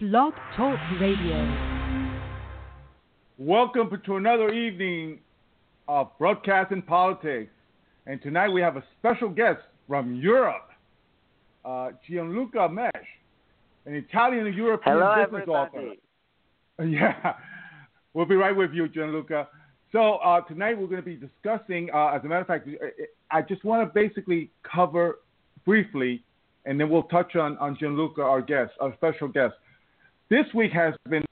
Blog Talk Radio. Welcome to another evening of broadcasting politics. And tonight we have a special guest from Europe, uh, Gianluca Mech, an Italian and European Hello, business everybody. author. Yeah, we'll be right with you, Gianluca. So uh, tonight we're going to be discussing, uh, as a matter of fact, I just want to basically cover briefly, and then we'll touch on, on Gianluca, our guest, our special guest. This week has been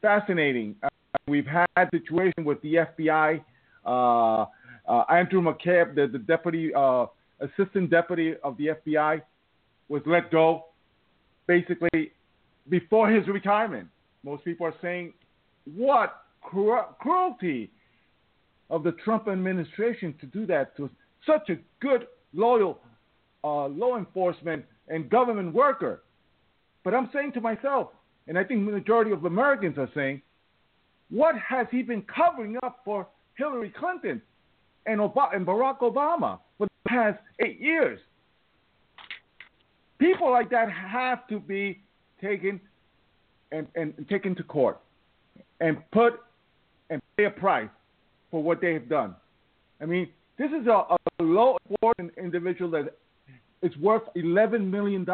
fascinating. Uh, we've had situation with the FBI. Uh, uh, Andrew McCabe, the, the deputy, uh, assistant deputy of the FBI, was let go basically before his retirement. Most people are saying, what cru- cruelty of the Trump administration to do that to such a good, loyal uh, law enforcement and government worker. But I'm saying to myself, and I think the majority of Americans are saying, what has he been covering up for Hillary Clinton and, Ob- and Barack Obama for the past eight years? People like that have to be taken and, and taken to court and put and pay a price for what they have done. I mean, this is a, a low important individual that is worth $11 million.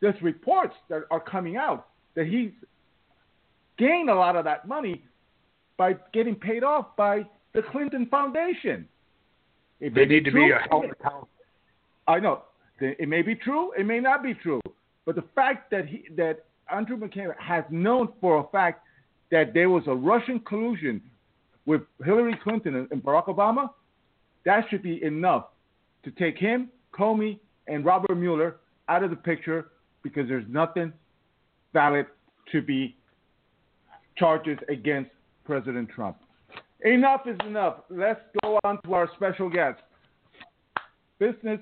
There's reports that are coming out that he's gained a lot of that money by getting paid off by the Clinton Foundation. It They need to true. be held accountable. I know it may be true, it may not be true, but the fact that he that Andrew McCabe has known for a fact that there was a Russian collusion with Hillary Clinton and Barack Obama, that should be enough to take him, Comey, and Robert Mueller out of the picture because there's nothing valid to be charges against President Trump. Enough is enough. Let's go on to our special guest, business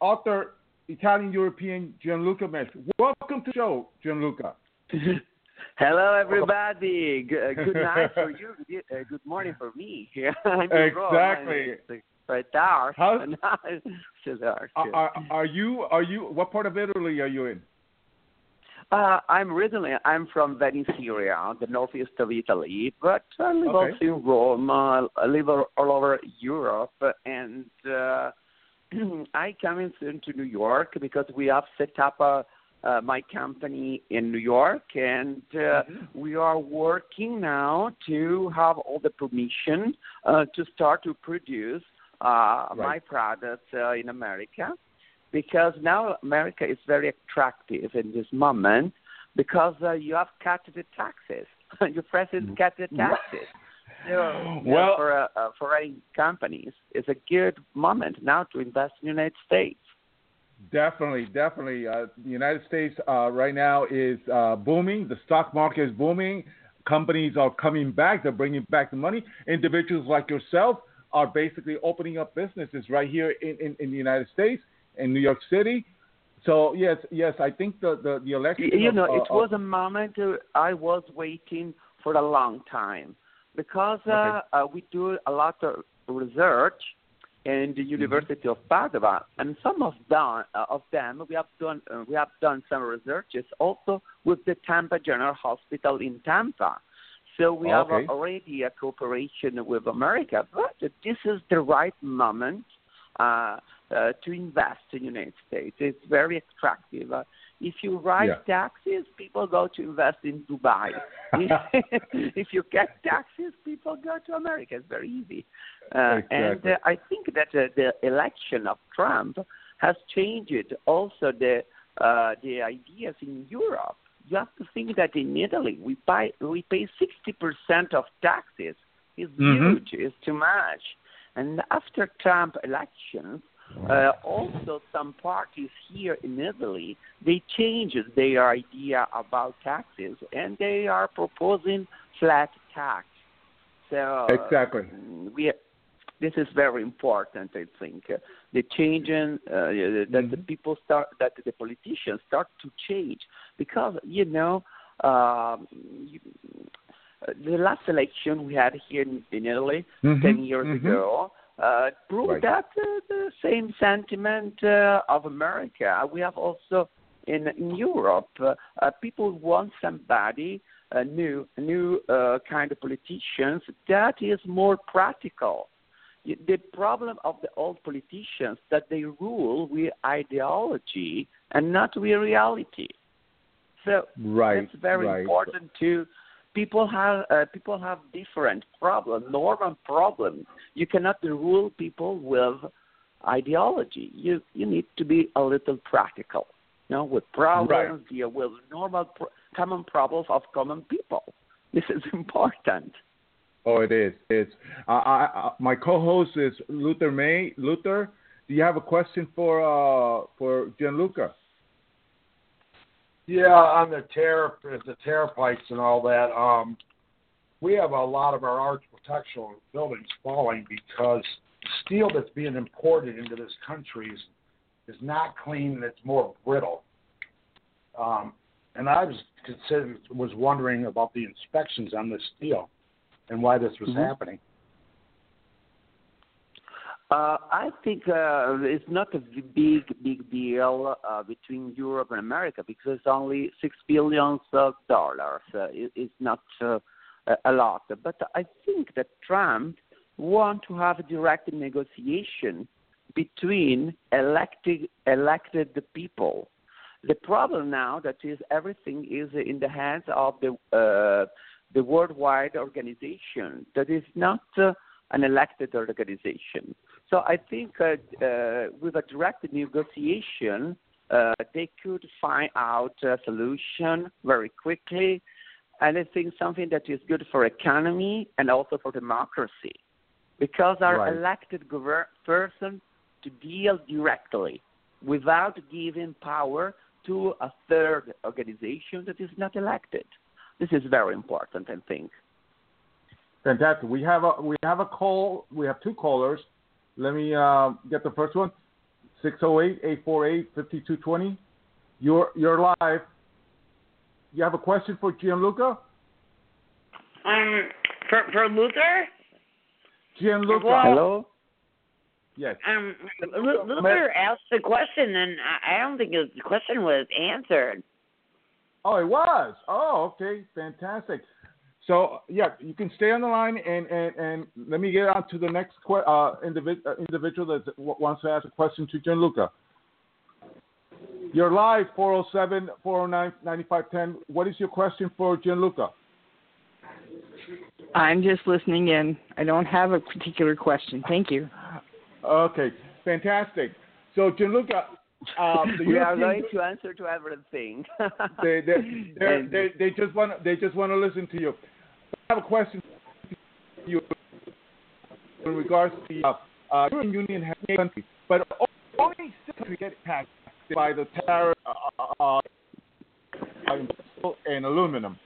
author, Italian European Gianluca Mech. Welcome to the show, Gianluca. Hello, everybody. Uh, good night for you. Good, uh, morning for me. Exactly. right dark. How- Now dark. Are, are, are you? Are you? What part of Italy are you in? Uh, I'm originally I'm from Venice, Syria, the northeast of Italy, but I live Okay. also in Rome. Uh, I live all over Europe, and uh, I come in soon to New York because we have set up a, uh, my company in New York, and uh, we are working now to have all the permission uh, to start to produce uh, my products uh, in America because now America is very attractive in this moment because uh, you have cut the taxes. Your president cut the taxes. So, yeah, Well- for uh, uh, foreign companies, it's a good moment now to invest in the United States. Definitely, definitely. Uh, the United States uh, right now is uh, booming. The stock market is booming. Companies are coming back. They're bringing back the money. Individuals like yourself are basically opening up businesses right here in, in, in the United States, in New York City. So yes, yes, I think the the, the election. You of- know, uh, it was a moment uh, I was waiting for a long time because uh, Okay. uh, we do a lot of research in the University of Padua, and some of them, uh, of them we have done uh, we have done some researches also with the Tampa General Hospital in Tampa. So we have Okay. uh, already a cooperation with America, but this is the right moment uh, uh, to invest in the United States. It's very attractive. Uh, if you rise Yeah. taxes, people go to invest in Dubai. if you cut taxes, people go to America. It's very easy. Uh, And uh, I think that uh, the election of Trump has changed also the uh, the ideas in Europe. You have to think that in Italy we pay we pay sixty percent of taxes. It's Mhm. huge. It's too much. And after Trump elections, uh, also some parties here in Italy they changed their idea about taxes and they are proposing flat tax. So Exactly. mm, we this is very important. I think the changing uh, that the Mhm. people start that the politicians start to change because you know um, you, the last election we had here in, in Italy Mhm, ten years mhm. ago uh, proved Right. that uh, the same sentiment uh, of America. We have also in, in Europe, uh, uh, people want somebody a new, new uh, kind of politicians that is more practical. The problem of the old politicians that they rule with ideology and not with reality. So right, it's very right. important to people have uh, people have different problems, normal problems. You cannot rule people with ideology. You you need to be a little practical. You know, with problems, right. deal with normal pro- common problems of common people. This is important. Oh, it is. It's uh, I, I, my co-host is Luther May. Luther, do you have a question for uh, for Gianluca? Yeah, on the tariff, the tariff hikes and all that. Um, we have a lot of our architectural buildings falling because steel that's being imported into this country is, is not clean and it's more brittle. Um, and I was considered, was wondering about the inspections on this steel and why this was mm-hmm. happening. Uh, I think uh, it's not a big, big deal uh, between Europe and America because it's only six billion dollars. Uh, it, it's not uh, a lot. But I think that Trump want to have a direct negotiation between elected elected people. The problem now that is everything is in the hands of the uh, the worldwide organization that is not uh, an elected organization. So I think uh, uh, with a direct negotiation, uh, they could find out a solution very quickly, and I think something that is good for economy and also for democracy, because our right. elected gover- person to deal directly without giving power to a third organization that is not elected. This is very important, I think. Fantastic. We have a we have a call. We have two callers. Let me uh, get the first one. 608-848-5220. You're you're live. You have a question for Gianluca? Um, for for Luther. Gianluca. Well, Hello. Yes. Um, Luther asked the question, and I, I don't think the question was answered. Oh, it was. Oh, okay, fantastic. So yeah, you can stay on the line and and, and let me get on to the next que- uh, individ- uh, individual that wants to ask a question to Gianluca. You're live, 407 409 9510. What is your question for Gianluca? I'm just listening in. I don't have a particular question. Thank you. Okay, fantastic. So Gianluca, um, the we are going to answer to everything. they, they, they, they, they just want they just want to listen to you. I have a question for you in regards to the uh, uh, European Union has eight countries, but only six countries get impacted by the tariff uh, uh, and aluminum.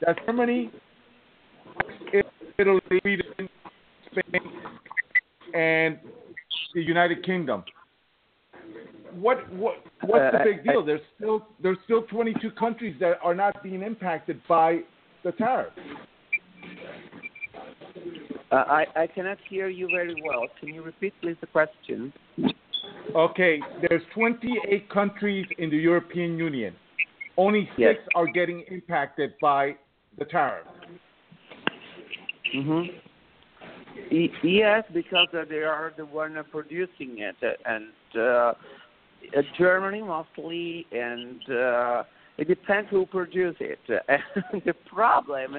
That's Germany, Italy, Sweden, Spain, and the United Kingdom. What what what's the Uh, big deal? There's still there's still 22 countries that are not being impacted by the tariff. Uh, I, I cannot hear you very well. Can you repeat, please, the question? Okay, there's 28 countries in the European Union. Only six Yes. are getting impacted by the tariff. Mm-hmm. yes, because uh, they are the one uh, producing it, uh, and uh, Germany mostly, and uh, it depends who produces it. And the problem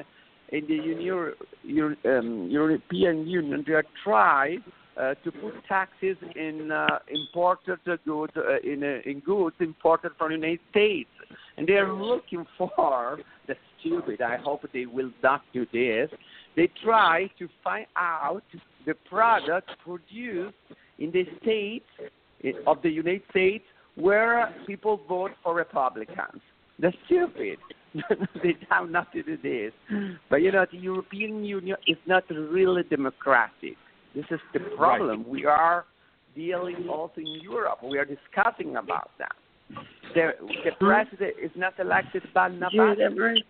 in the Uni- Euro- um, European Union, they trying uh, to put taxes in uh, imported goods uh, in uh, in goods imported from the United States, and they are looking for the stupid. I hope they will not do this. They try to find out the product produced in the states of the United States where people vote for Republicans. They're stupid. they have not to do. But you know, the European Union is not really democratic. This is the problem. We are dealing also in Europe. We are discussing about that. The, the president is not elected by Did you nobody. that, Bruce?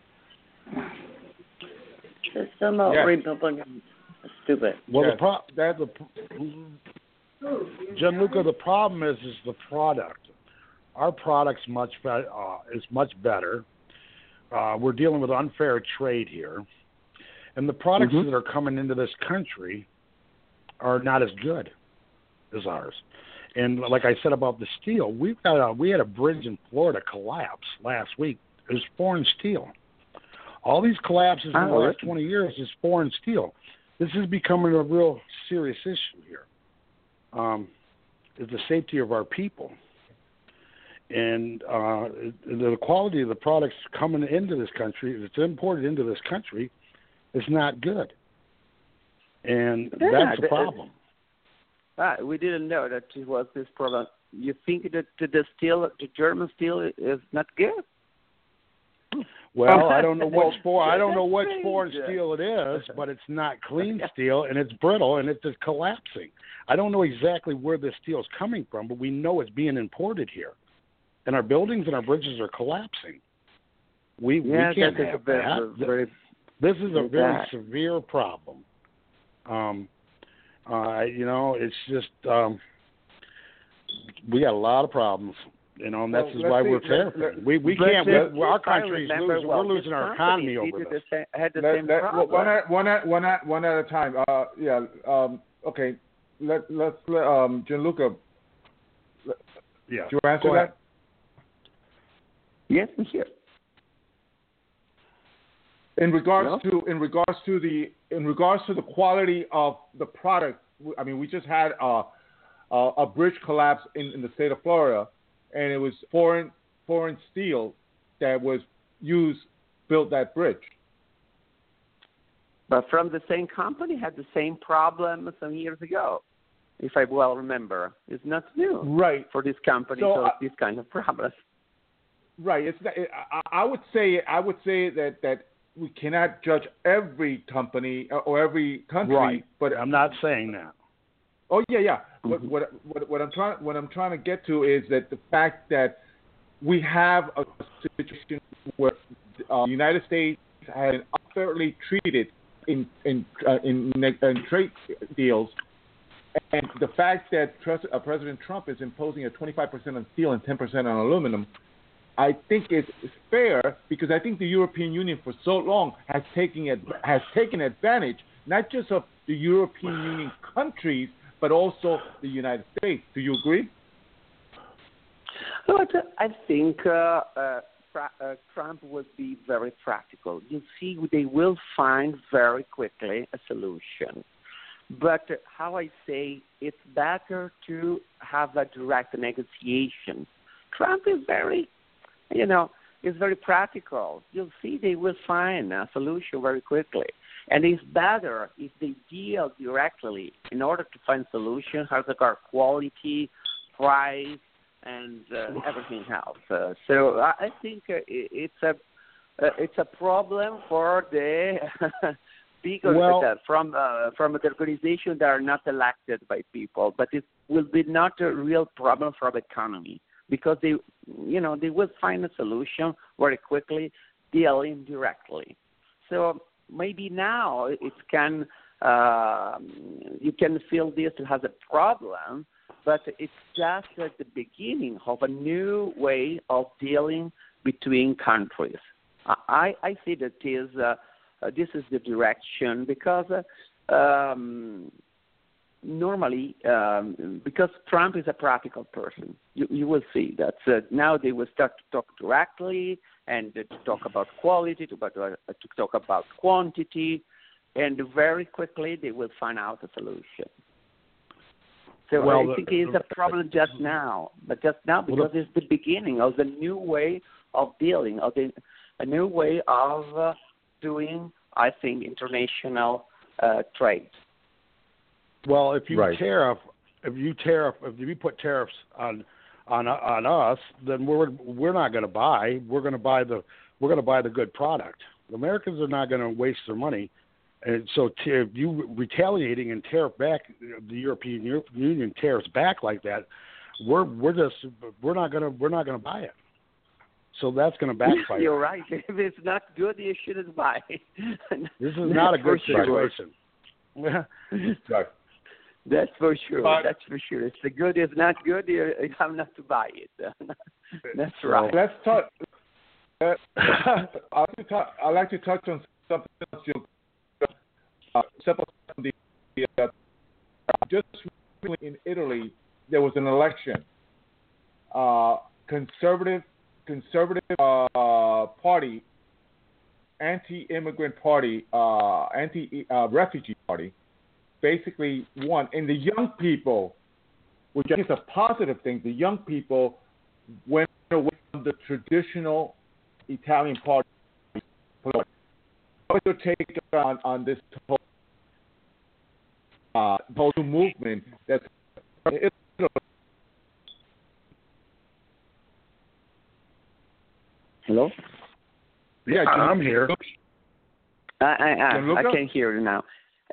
Some Yes. Republicans. Stupid. Well, Yes. the pro- that the Gianluca, the problem is is the product. our product's much be- uh, is much better. Uh, we're dealing with unfair trade here, and the products Mhm. that are coming into this country are not as good as ours. And like I said about the steel, we've got a, we had a bridge in Florida collapse last week. It was foreign steel. All these collapses in the Oh, last 20 years is foreign steel. This is becoming a real serious issue here. Um, is the safety of our people and uh, the quality of the products coming into this country, that's imported into this country, is not good, and Yeah, that's the- problem. Ah, we didn't know that it was this problem. You think that the steel, the German steel, is not good? Well, I don't know which for I don't know which foreign steel it is, but it's not clean steel and it's brittle and it's just collapsing. I don't know exactly where this steel is coming from, but we know it's being imported here, and our buildings and our bridges are collapsing. We yeah, we can't that is have a very, that. very This is a very that. severe problem. Um, uh, you know, it's just um, we got a lot of problems. You know, and that's Well, is why see, we're let- terrified. We we can't. if- we, our country's losing. Well, we're losing our economy over this. the same, had the Let- same let- problem. one at one at one at one at a time. Uh, yeah. Um, okay. Let let's let um Gianluca. Yeah. Do you answer Go ahead. that? Yes, I'm here. In regards Yeah. to in regards to the in regards to the quality of the product, I mean, we just had a a, a bridge collapse in, in the state of Florida, and it was foreign foreign steel that was used built that bridge. But from the same company had the same problem some years ago, if I well remember. It's not new Right. for this company So, uh, this kind of problems. Right. It's not, I, I would say I would say that that we cannot judge every company uh, or every country, Right. but I'm not saying that. Oh yeah, yeah. What, Mhm. what what what I'm trying what I'm trying to get to is that the fact that we have a situation where uh, the United States has been unfairly treated in in uh, in, in trade deals, and the fact that uh, President Trump is imposing a 25% on steel and 10% on aluminum, I think is fair because I think the European Union for so long has taken has taken advantage not just of the European Union countries but also the United States. Do you agree? But I think uh, uh, uh, Trump will be very practical. You see, they will find very quickly a solution. But how I say, it's better to have a direct negotiation. Trump is very, you know, it's very practical. You'll see they will find a solution very quickly. And it's better if they deal directly in order to find solution, how to regard quality, price, and uh, everything else. Uh, so I, I think uh, it, it's a uh, it's a problem for the big Well- uh, from uh, from the organization that are not elected by people, but it will be not a real problem for the economy because they you know they will find a solution very quickly dealing directly. So maybe now it can um, you can feel this has a problem, but it's just at the beginning of a new way of dealing between countries. I, I see that is uh, uh, this is the direction because uh, um, normally um, because Trump is a practical person, you, you will see that uh, now they will start to talk directly and to talk about quality, to, about, uh, to talk about quantity, and very quickly they will find out a solution. So Well, I think it's a problem just now, but just now because it's the beginning of the new way of dealing, of the a new way of uh, doing, I think, international uh, trade. Well, if you Right. tariff, if you tariff, if you put tariffs on on on us, then we're we're not going to buy. We're going to buy the we're going to buy the good product. The Americans are not going to waste their money, and so t- if you retaliating and tariff back the European Union tariffs back like that, we're we're just we're not going to we're not going to buy it. So that's going to backfire. You're right. If it's not good, you shouldn't buy. This is not a For good sure. situation. Right. That's for sure. But- That's for sure. It's the good. If not good, you you have not to buy it. That's right. let's talk. Uh, I'd like to talk. I'd like to touch on something else. You, uh, the, uh, just recently in Italy, there was an election. Uh, conservative, conservative uh, party, anti-immigrant party, uh, anti-refugee party, basically won. And the young people, which I think is a positive thing, the young people went away from the traditional Italian party. What's your take on, on this whole, uh, whole new movement that's Hello. yeah, I'm here. I I, I, I Gianluca? can hear you now.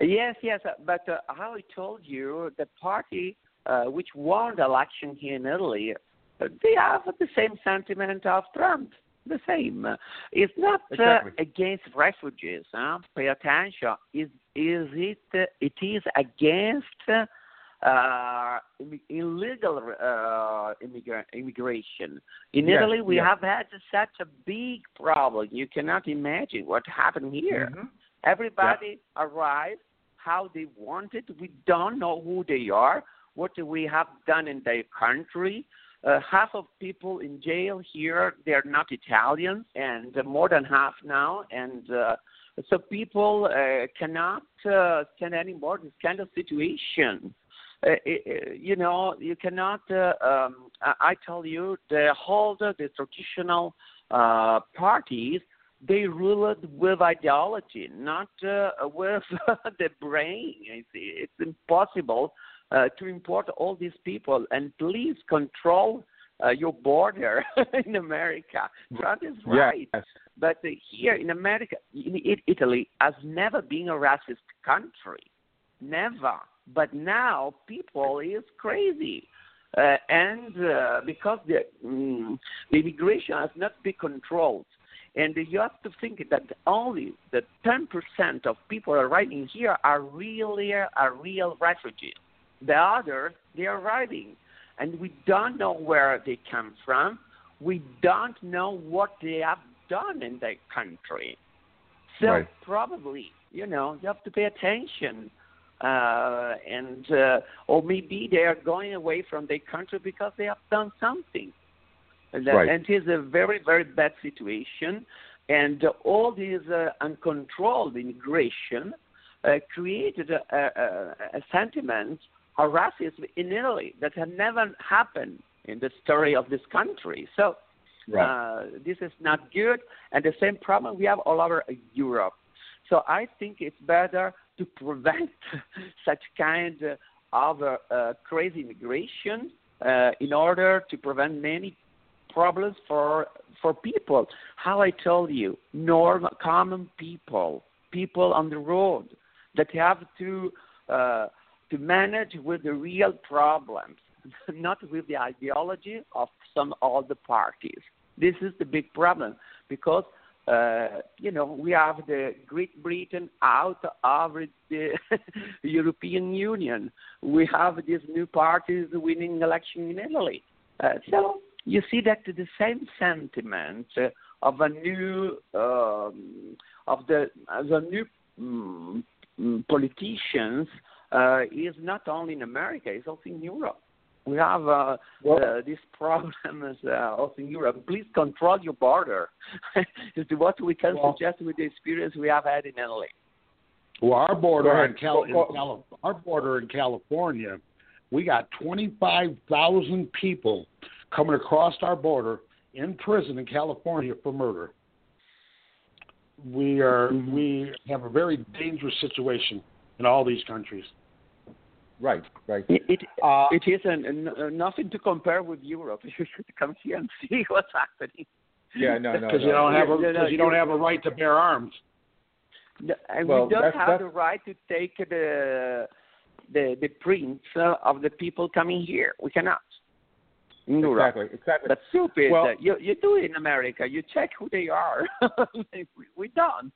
Yes, yes, uh, but uh, how I told you, the party uh, which won the election here in Italy, uh, they have the same sentiment of Trump. The same. It's not uh, Exactly. against refugees. Huh? Pay attention. Is is it? Uh, it is against uh, illegal uh, immigra- immigration. In Yes, Italy, we yes. have had such a big problem. You cannot imagine what happened here. Mhm. Everybody arrived how they want it. We don't know who they are, what we have done in their country. Uh, half of people in jail here, they're not Italians, and uh, more than half now. And uh, so people uh, cannot uh, stand anymore this kind of situation. Uh, it- you know, you cannot. Uh, um, I, I tell you, the whole the, the traditional uh, parties they rule it with ideology, not uh, with the brain. It's, it's impossible uh, to import all these people. And please control uh, your border in America. Trump is right. Yes. But uh, here in America, in Italy has never been a racist country, never. But now people is crazy, uh, and uh, because the, mm, the immigration has not been controlled, and you have to think that only the 10% of people arriving here are really are real refugees. The others they are arriving, and we don't know where they come from. We don't know what they have done in their country. So Right. probably, you know, you have to pay attention. Uh, and uh, or maybe they are going away from their country because they have done something. Right. and it is a very, very bad situation. And all this uh, uncontrolled immigration uh, created a, a, a sentiment of racism in Italy that had never happened in the story of this country. So Right. uh, this is not good, and the same problem we have all over Europe. So I think it's better to prevent such kind of uh, crazy immigration uh, in order to prevent many problems for for people. How I told you, normal, common people, people on the road that have to uh, to manage with the real problems, not with the ideology of some other parties. This is the big problem because uh, you know we have the Great Britain out of the European Union. We have these new parties winning election in Italy. Uh, so you see that the same sentiment uh, of a new um, of the of a new mm, politicians uh, is not only in America; it's also in Europe. We have uh, Well- uh, this problem is uh, also in Europe. Please control your border. is what we can Well- suggest with the experience we have had in Italy. Well, our border Go in. Cal- in Well- Cali- our border in California, we got 25,000 people coming across our border in prison in California for murder. We are Mhm. we have a very dangerous situation in all these countries. Right. Right. It, it, Uh, it is an, an, nothing to compare with Europe. You should come here and see what's happening. yeah. No. No. Because no. you don't have a No, no, because you don't have a right to bear arms. And Well, we don't that's- have that's- the right to take the the the prints uh, of the people coming here. We cannot. In Europe. Exactly. Exactly. That's stupid. Well- you you do it in America. You check who they are. we, we don't.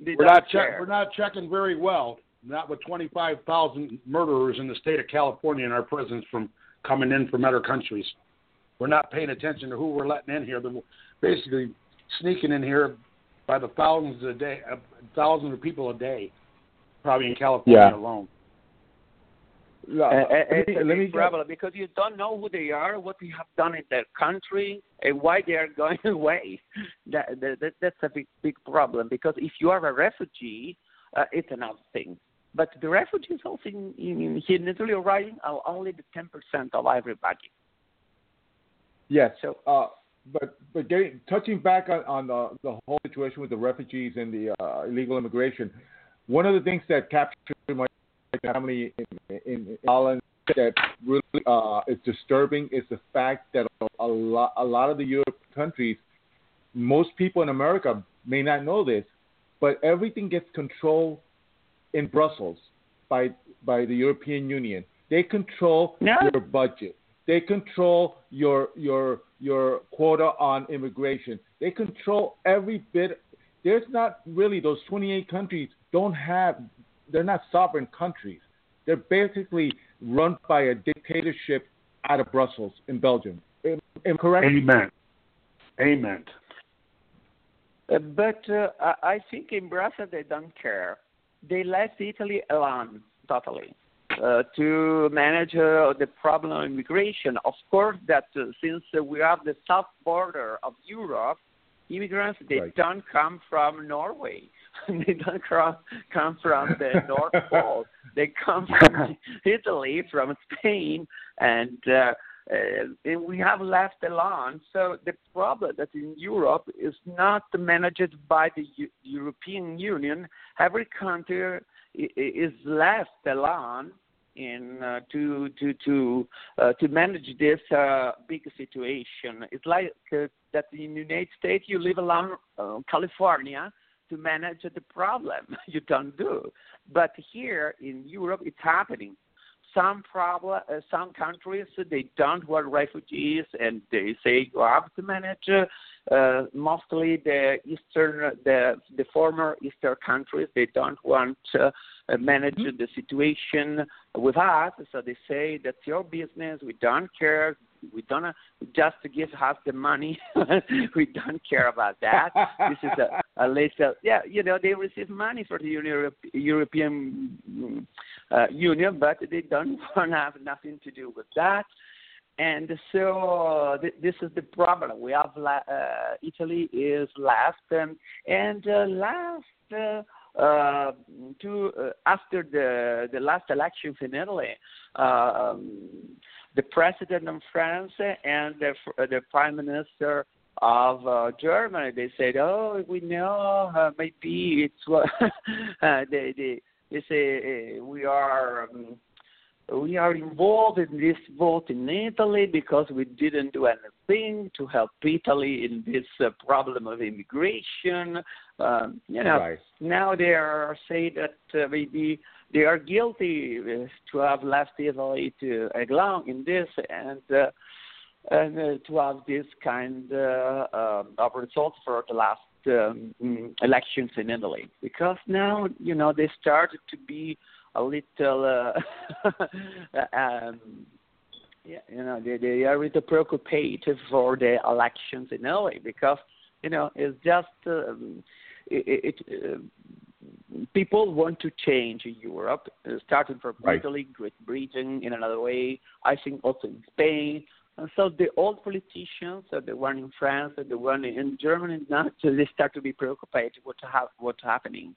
They We're don't not check, we're not checking very well not with 25,000 murderers in the state of California in our prisons from coming in from other countries. We're not paying attention to who we're letting in here. They're basically sneaking in here by the thousands a day, uh, thousands of people a day, probably in California Yeah. alone. Uh, let it's me, a let me big problem because you don't know who they are, what they have done in their country, and why they are going away. That, that, that that's a big big problem because if you are a refugee, uh, it's another thing. But the refugees also in, in, here in Italy arriving are only the ten percent of everybody. Yes. So Uh, but but getting, touching back on, on the, the whole situation with the refugees and the uh, illegal immigration, one of the things that captured my family in, in, in Holland that really uh, is disturbing is the fact that a lot a lot of the Europe countries, most people in America may not know this, but everything gets controlled in Brussels by by the European Union. They control Yeah. your budget. They control your your your quota on immigration. They control every bit. There's not really those 28 countries don't have. They're not sovereign countries. They're basically run by a dictatorship out of Brussels in Belgium. Am, am correct? Amen. Amen. Uh, but uh, I I think in Brussels they don't care. They left Italy alone totally uh, to manage uh, the problem of immigration. Of course, that uh, since uh, we have the south border of Europe, immigrants they Right. don't come from Norway. they don't come come from the North Pole. They come from Italy, from Spain, and. Uh, uh, and we have left alone. So the problem that in Europe is not managed by the Eu- European Union. Every country is left alone in uh, to to to uh, to manage this uh, big situation. It's like uh, that in the United States you live alone, uh, California, to manage the problem. you don't do, but here in Europe it's happening some problem, uh, some countries they don't want refugees, and they say you have to manage. Uh, mostly the eastern, the the former eastern countries, they don't want uh, uh, manage the situation with us. So they say that's your business. We don't care. We don't just to give us the money. we don't care about that. this is a, a little, yeah. You know, they receive money for the Europe, European uh, Union, but they don't want to have nothing to do with that. And so th- this is the problem. We have la- uh, Italy is last, and uh, last uh, uh, to uh, after the the last elections in Italy, um, the president of France and the, the prime minister of uh, Germany, they said, "Oh, we know uh, maybe it's what uh, they they they say uh, we are." Um, we are involved in this vote in Italy because we didn't do anything to help Italy in this uh, problem of immigration. Um, you know, Right. now they are saying that uh, maybe they are guilty uh, to have left Italy to alone in this and uh, and uh, to have this kind uh, um of results for the last um, mm, elections in Italy. Because now you know they started to be a little uh, um, yeah, you know they they are a little preoccupied for the elections in Italy because you know it's just um, it, it uh, people want to change in Europe, uh, starting from Right. Italy, Great Britain, in another way. I think also in Spain. And so the old politicians, uh, the one in France, and the one in Germany, now they start to be preoccupied what ha- what's happening,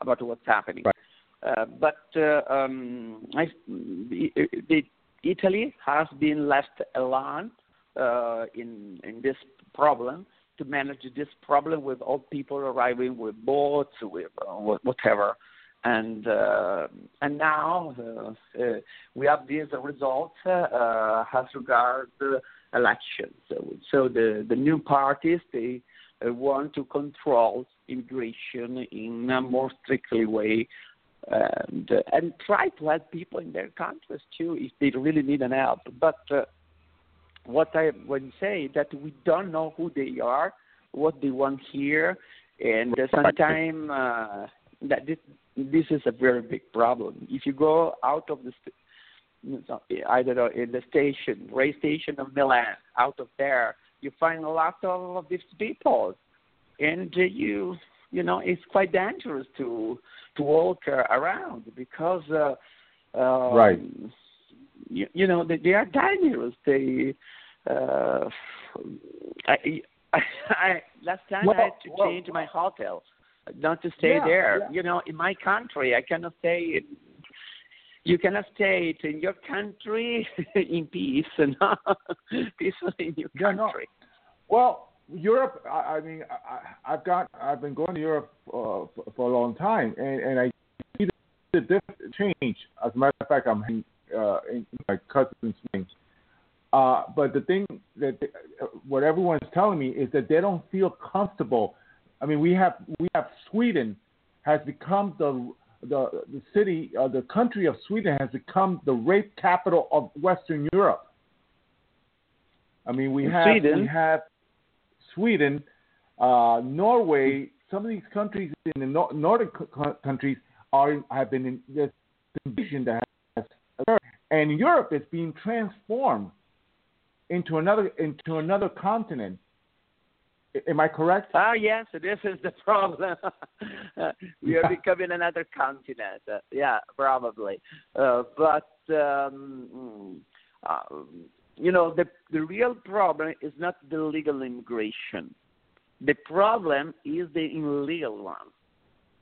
about what's happening. Right. Uh, but uh, um, I, the, the, Italy has been left alone uh, in in this problem to manage this problem with all people arriving with boats, with uh, whatever. And uh, and now uh, uh, we have these results uh, uh, as regards elections. So, so the the new parties they want to control immigration in a more strictly way and and try to help people in their countries too if they really need an help. But what I would say that we don't know who they are, what they want here, and uh, sometimes uh, that this this is a very big problem. If you go out of the st- either in the station, rail station of Milan, out of there, you find a lot of these people, and you you know it's quite dangerous to to walk uh, around because uh, uh, right. You, you know they, they are dangerous. They uh, I, I, I last time well, I had to well, change my hotel not to stay yeah, there. Yeah. You know, in my country, I cannot stay. In, you cannot stay in your country in peace and peacefully in your yeah, country. No. Well, Europe. I, I mean, I, I've got. I've been going to Europe uh, for, for a long time, and, and I see the different change. As a matter of fact, I'm uh, in my cousin's swing. Uh, but the thing that they, what everyone's telling me is that they don't feel comfortable. I mean, we have we have Sweden has become the the the city uh, the country of Sweden has become the rape capital of Western Europe. I mean, we have Sweden. we have Sweden, uh, Norway. Some of these countries in the nor- Nordic co- countries are have been in this invasion that has occurred, and Europe is being transformed into another into another continent. Am I correct? Ah, yes, this is the problem. we are becoming another continent. Uh, yeah, probably. Uh, but um, uh, you know, the the real problem is not the legal immigration. The problem is the illegal one.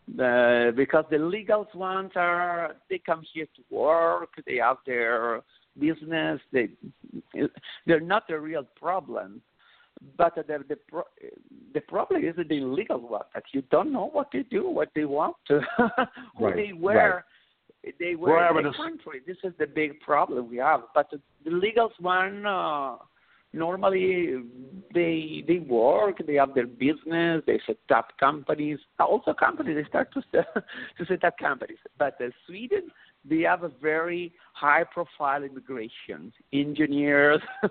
Uh, because the legal ones are they come here to work, they have their business, they they're not the real problem. But the the pro- the problem is the illegal one that you don't know what they do, what they want, who Right, they wear. They wear We're in the country. This is the big problem we have. But the, the legal one, uh, normally they they work, they have their business, they set up companies. Also, companies they start to set, to set up companies. But uh, Sweden, they have a very high profile immigration, engineers,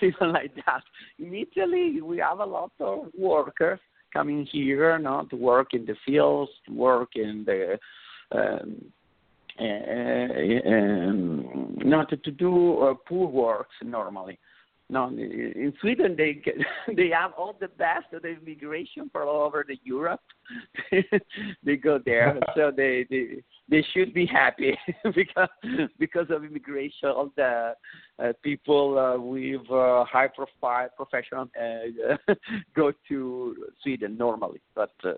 people like that. In Italy, we have a lot of workers coming here, not to work in the fields, to work in the um, uh, um, not to do uh, poor works normally. No, in Sweden they get, they have all the best of the immigration from all over the Europe. they go there, so they they they should be happy because because of immigration. All the uh, people uh, with uh, high profile professional uh, go to Sweden normally, but. Uh,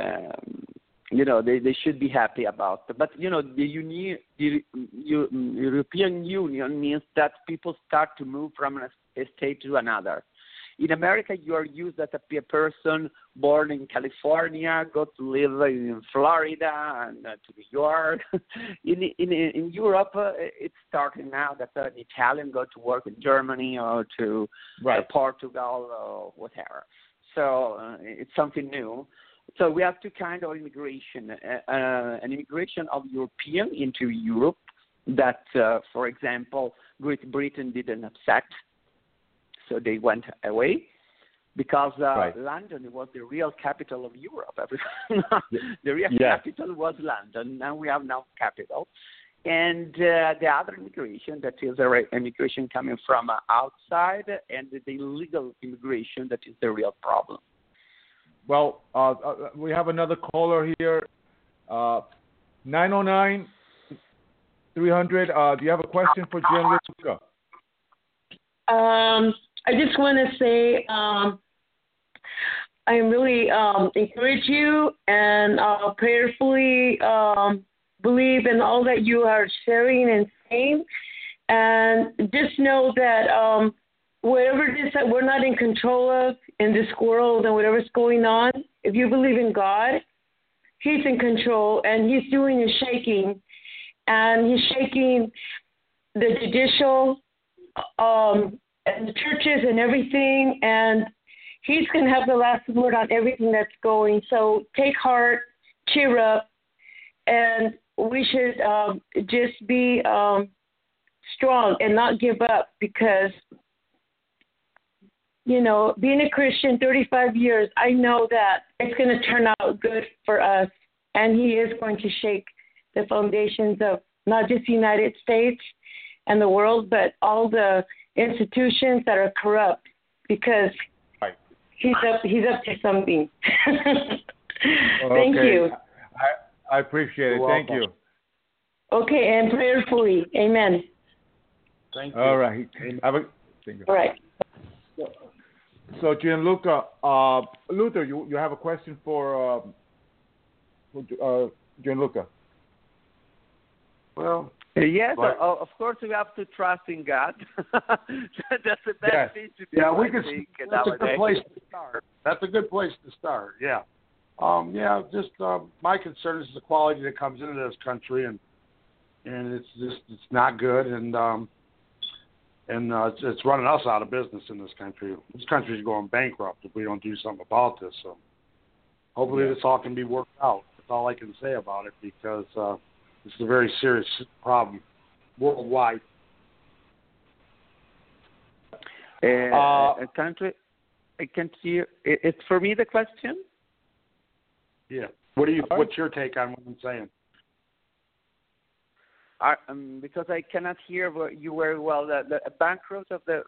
um, you know they they should be happy about it. but you know the uni the Eu- european union means that people start to move from a state to another in america you are used as a person born in california go to live in florida and uh, to new york. In in in europe uh, it's starting now that an italian go to work in germany or to uh, portugal or whatever. So uh, it's something new. So we have two kind of immigration: uh, uh, an immigration of European into Europe that, uh, for example, Great Britain didn't accept, so they went away because uh, Right. London was the real capital of Europe. the real Yeah. capital was London. Now we have no capital. And uh, the other immigration, that is a re- immigration coming from uh, outside, and the illegal immigration, that is the real problem. Well, uh, uh, we have another caller here. Uh, 909 300. Uh, do you have a question for Gianluca? Um, I just want to say um, I really um, encourage you and uh, prayerfully um, believe in all that you are sharing and saying. And just know that um, whatever it is that we're not in control of in this world and whatever's going on, if you believe in God, He's in control and He's doing the shaking. And He's shaking the judicial um, and the churches and everything, and he's going to have the last word on everything that's going. So take heart, cheer up, and we should um, just be um, strong and not give up because, you know, being a Christian 35 years, I know that it's going to turn out good for us and He is going to shake the foundations of not just the United States and the world, but all the institutions that are corrupt, because Right. He's up. He's up to something. Thank Okay. you. I, I appreciate it. You're Thank welcome. you. Okay, and prayerfully, Amen. Thank you. All right. Have a, thank you. All right. So Gianluca, uh, Luther, you you have a question for um, for, uh, Gianluca? Well, yes, Right. o- of course we have to trust in God. That's the best Yes. thing to do. Yeah, we I could. think, That's a good place to start. That's a good place to start. Yeah. Um. Yeah. Just uh, my concern is the quality that comes into this country, and and it's just it's not good, and um, and uh, it's, it's running us out of business in this country. This country's going bankrupt if we don't do something about this. So hopefully this all can be worked out. That's all I can say about it because uh, this is a very serious problem worldwide. Uh, Uh, a country. I can't hear. it- It's for me the question. Yeah. What do you? What's your take on what I'm saying? I, um, because I cannot hear you very well. The, the bankrupt of the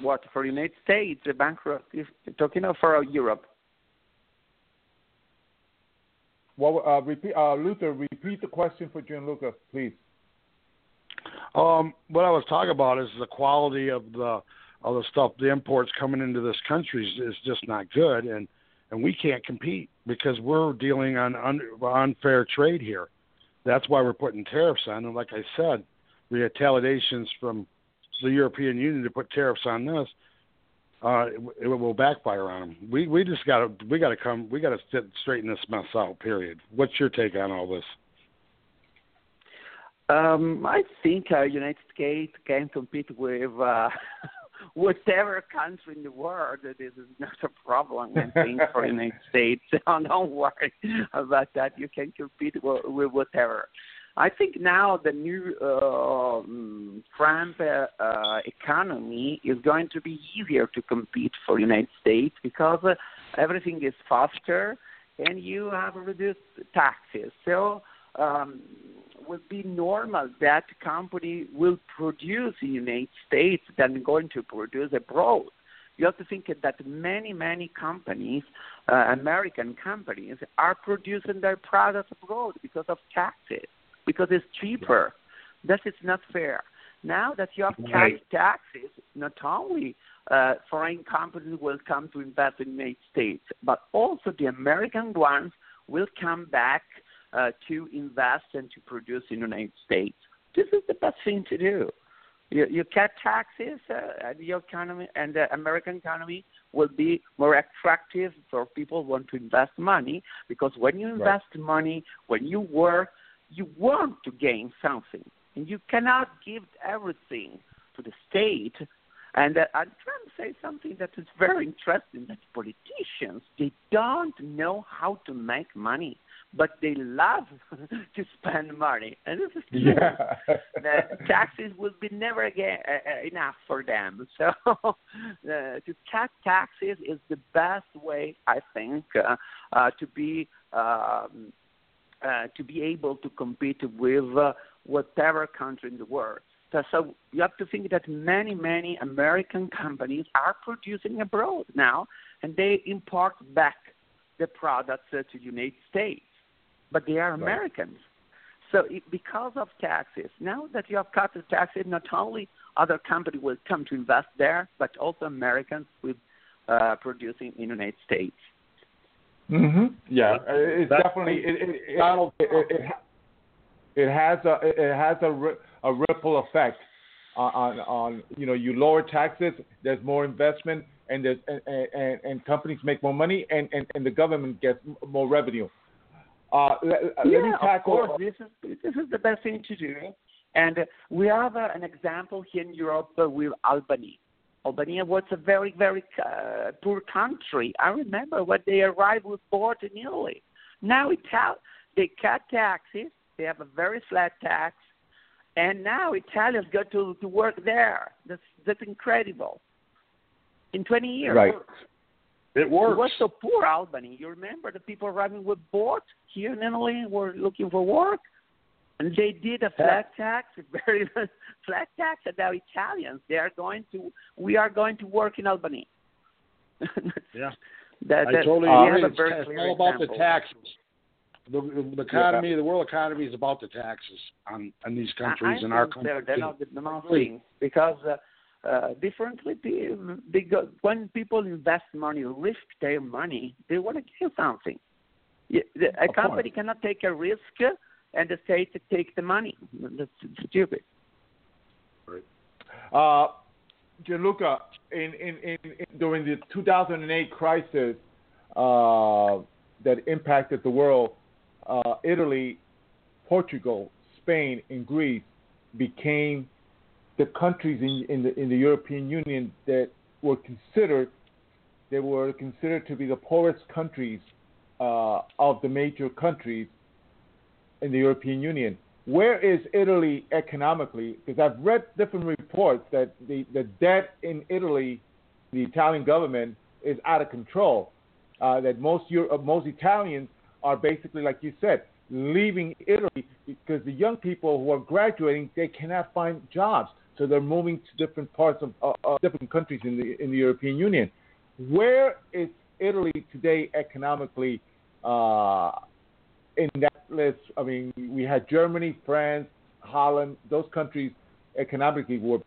what for United States? The bankrupt. If you're talking of for Europe. Well, uh, repeat, uh, Luther, repeat the question for Gianluca, please. Um, what I was talking about is the quality of the of the stuff, the imports coming into this country is, is just not good, and and we can't compete because we're dealing on un, unfair trade here. That's why we're putting tariffs on, and like I said, retaliations from the European Union to put tariffs on this, uh, it, it will backfire on them. We we just got to we got to come we got to sit, straighten this mess out. Period. What's your take on all this? Um, I think uh, United States can compete with uh, whatever country in the world. This is not a problem. I think for United States. So don't worry about that. You can compete with, with whatever. I think now the new uh, um, Trump uh, uh, economy is going to be easier to compete for United States because uh, everything is faster and you have reduced taxes. So um, would be normal that company will produce in United States than going to produce abroad. You have to think that many, many companies, uh, American companies, are producing their products abroad because of taxes, because it's cheaper. That is not fair. Now that you have cash Right. taxes, not only uh, foreign companies will come to invest in the United States, but also the American ones will come back uh, to invest and to produce in the United States. This is the best thing to do. You, you cut taxes, uh, and the economy and the American economy will be more attractive for people who want to invest money because when you invest money, when you work, you want to gain something, and you cannot give everything to the state. And uh, I'm trying to say something that is very interesting. That politicians they don't know how to make money but they love to spend money, and this is true. Yeah. the taxes will be never again uh, uh, enough for them. So uh, to cut taxes is the best way, I think, uh, uh, to be um, uh, to be able to compete with uh, whatever country in the world. So, so you have to think that many, many American companies are producing abroad now, and they import back the products uh, to the United States but they are Americans. So it, because of taxes, now that you have cut the taxes, not only other companies will come to invest there, but also Americans will uh, producing in the United States. Hmm Yeah, it's That's- definitely it. It, it, Donald it, it, it, it has a it has a, ri- a ripple effect on, on on you know you lower taxes, there's more investment, and there's and, and, and companies make more money, and, and, and the government gets m- more revenue. Uh, let, let me yeah, tackle. of course, this is this is the best thing to do. And uh, we have uh, an example here in Europe uh, with Albany. Albania was a very, very uh, poor country. I remember when they arrived with port in Italy. Now Ital- they cut taxes. They have a very flat tax, and now Italians go to to work there. That's that's incredible. In 20 years. Right. It works. It was so poor, Albany. You remember the people arriving with boats here in Italy were looking for work, and they did a flat tax, very flat tax, and now Italians they are going to. We are going to work in Albany. yeah, that, I totally agree. It's, it's all about the taxes. The, the economy, the world economy, is about the taxes on on these countries I, and our country. They're, they're not the Really? things because uh, uh, differently, because when people invest money, risk their money, they want to get something. Yeah, A Of company course. cannot take a risk and the state to take the money. That's stupid. Uh, Gianluca, in, in, in, in during the 2008 crisis uh, that impacted the world, uh, Italy, Portugal, Spain, and Greece became the countries in, in the in the European Union that were considered they were considered to be the poorest countries uh, of the major countries in the European Union. Where is Italy economically? Because I've read different reports that the, the debt in Italy, the Italian government, is out of control. Uh, that most Euro- uh, most Italians are basically, like you said, leaving Italy because the young people who are graduating they cannot find jobs, so they're moving to different parts of, uh, different countries in the in the European Union. Where is Italy today economically? Uh, in that list, I mean, we had Germany, France, Holland. Those countries economically were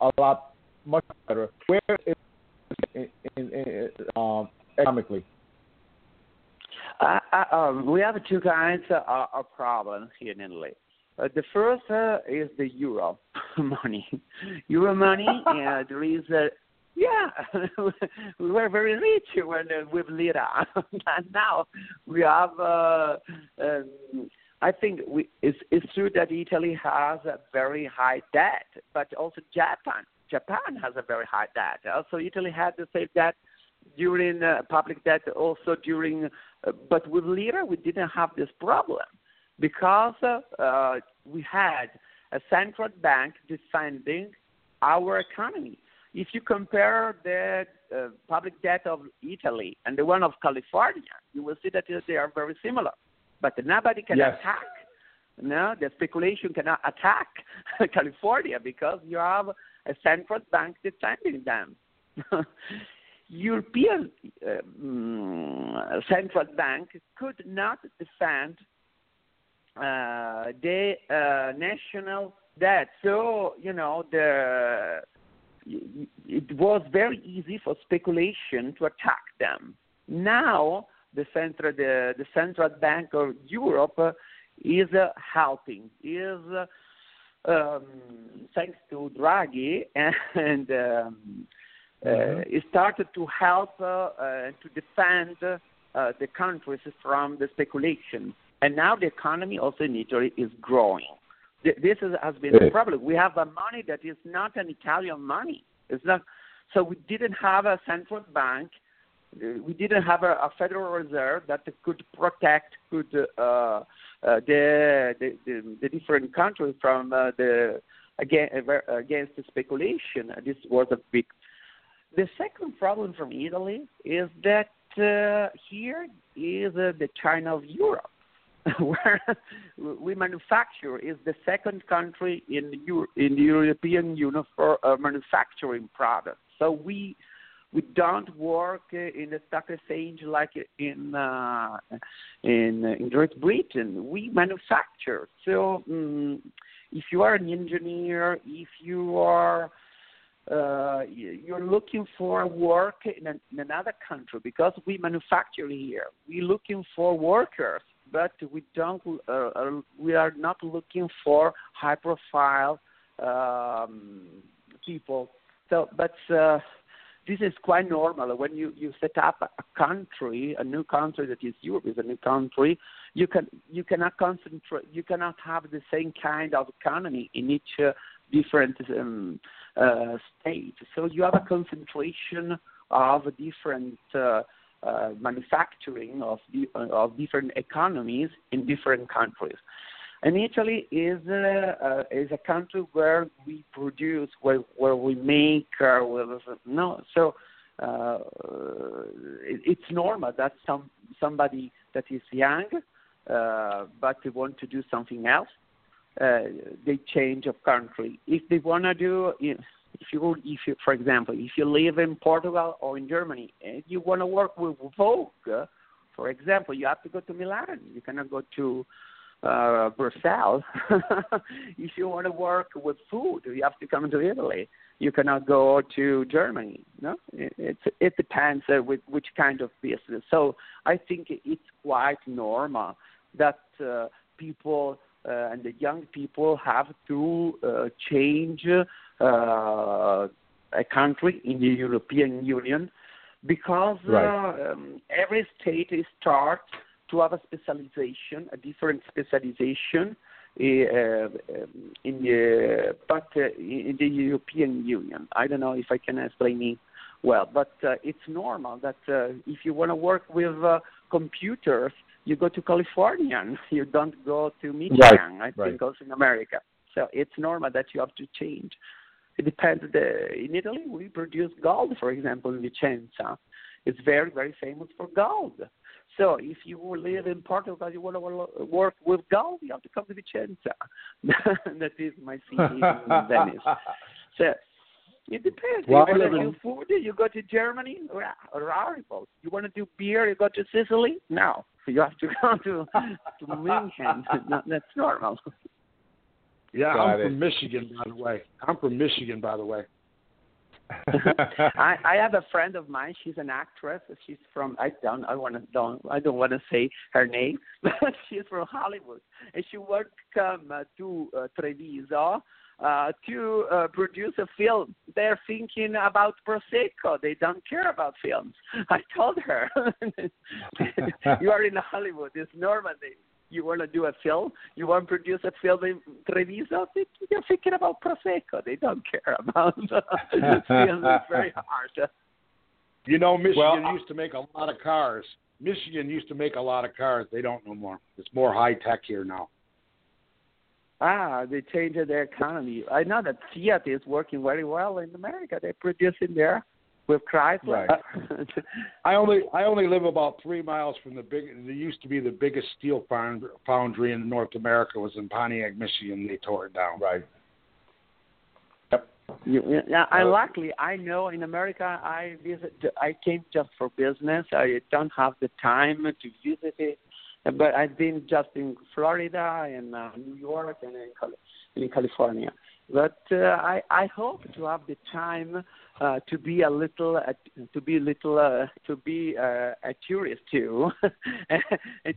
a lot much better. Where is in, in, in, um, economically? Uh, uh, um, we have two kinds uh, of problems here in Italy. Uh, the first uh, is the euro money. Euro money, uh, there is a yeah, we were very rich when uh, with lira, and now we have. Uh, um, I think we, it's, it's true that Italy has a very high debt, but also Japan. Japan has a very high debt. Also, Italy had the same debt during uh, public debt, also during. Uh, but with lira, we didn't have this problem because uh, uh, we had a central bank defending our economy. If you compare the uh, public debt of Italy and the one of California, you will see that they are very similar. But nobody can Yes. attack. No, the speculation cannot attack California because you have a central bank defending them. European uh, mm, central bank could not defend uh, the uh, national debt. So you know the it was very easy for speculation to attack them. Now the central the, the central bank of Europe uh, is uh, helping is uh, um, thanks to Draghi and um, uh, it started to help uh, uh, to defend uh, the countries from the speculation. And now the economy also in Italy is growing. Th- This is, has been Yes. problem. We have a money that is not an Italian money. It's not. So we didn't have a central bank. Uh, We didn't have a, a Federal Reserve that could protect could uh, uh, the, the, the the different countries from uh, the against, against the speculation. This was a big the second problem from Italy is that uh, here is uh, the China of Europe, where we manufacture is the second country in Euro- in the European Union for uh, manufacturing products. So we we don't work uh, in the stock exchange like in uh, in, in Great Britain. We manufacture. So um, if you are an engineer, if you are uh, you're looking for work in, an, in another country because we manufacture here. We're looking for workers, but we don't. Uh, uh, we are not looking for high-profile um, people. So, but uh, this is quite normal when you you set up a country, a new country that is Europe is a new country. You can you cannot concentrate. You cannot have the same kind of economy in each uh, different um, uh, state. So you have a concentration of different uh, manufacturing of the, of different economies in different countries. And Italy is uh, uh, is a country where we produce, where where we make, uh, where, no. So uh, it, it's normal that some somebody that is young uh, but they want to do something else, uh, they change of country. If they want to do, if you, if you, for example, if you live in Portugal or in Germany and you want to work with Vogue, for example, you have to go to Milan. You cannot go to uh, Brussels. if you want to work with food, you have to come to Italy. You cannot go to Germany. No, it, it, it depends uh, with which kind of business. So I think it's quite normal that uh, people and the young people have to uh, change uh, a country in the European Union because Right. um, every state is start to have a specialization, a different specialization uh, um, in the but uh, in the European Union. I don't know if I can explain it well, but uh, it's normal that uh, if you want to work with uh, computers, you go to California. You don't go to Michigan. I right. think also in America. So it's normal that you have to change. It depends. The, in Italy, we produce gold, for example, in Vicenza. It's very, very famous for gold. So if you live in Portugal, you want to work with gold, you have to come to Vicenza. that is my city in Venice. So it depends. Well, you want to do food, you go to Germany, Ra- horrible. You want to do beer, you go to Sicily? No. You have to go to to München. No, That's normal. Yeah, Got I'm it. from Michigan, by the way. I'm from Michigan, by the way. I, I have a friend of mine. She's an actress. She's from I don't I want to don't I don't want to say her name, but she's from Hollywood, and she would come uh, to uh, Treviso uh, to uh, produce a film. They're thinking about prosecco. They don't care about films. I told her, you are in Hollywood. It's normal. You want to do a film, you want to produce a film in Treviso, they- they're thinking about Prosecco. They don't care about film. It's very hard. You know, Michigan Well, used to make a lot of cars. Michigan used to make a lot of cars. They don't no more. It's more high tech here now. Ah, they changed their economy. I know that Fiat is working very well in America. They're producing there with Chrysler. I only I only live about three miles from the big. There used to be the biggest steel found- foundry in North America was in Pontiac, Michigan. They tore it down. right. You- yeah, I Uh, luckily I know in America I visit. I came just for business. I don't have the time to visit it, but I've been just in Florida and uh, New York and in, Cal- in California. But uh, I I hope to have the time uh, to be a little uh, to be a little uh, to be uh, a tourist too, and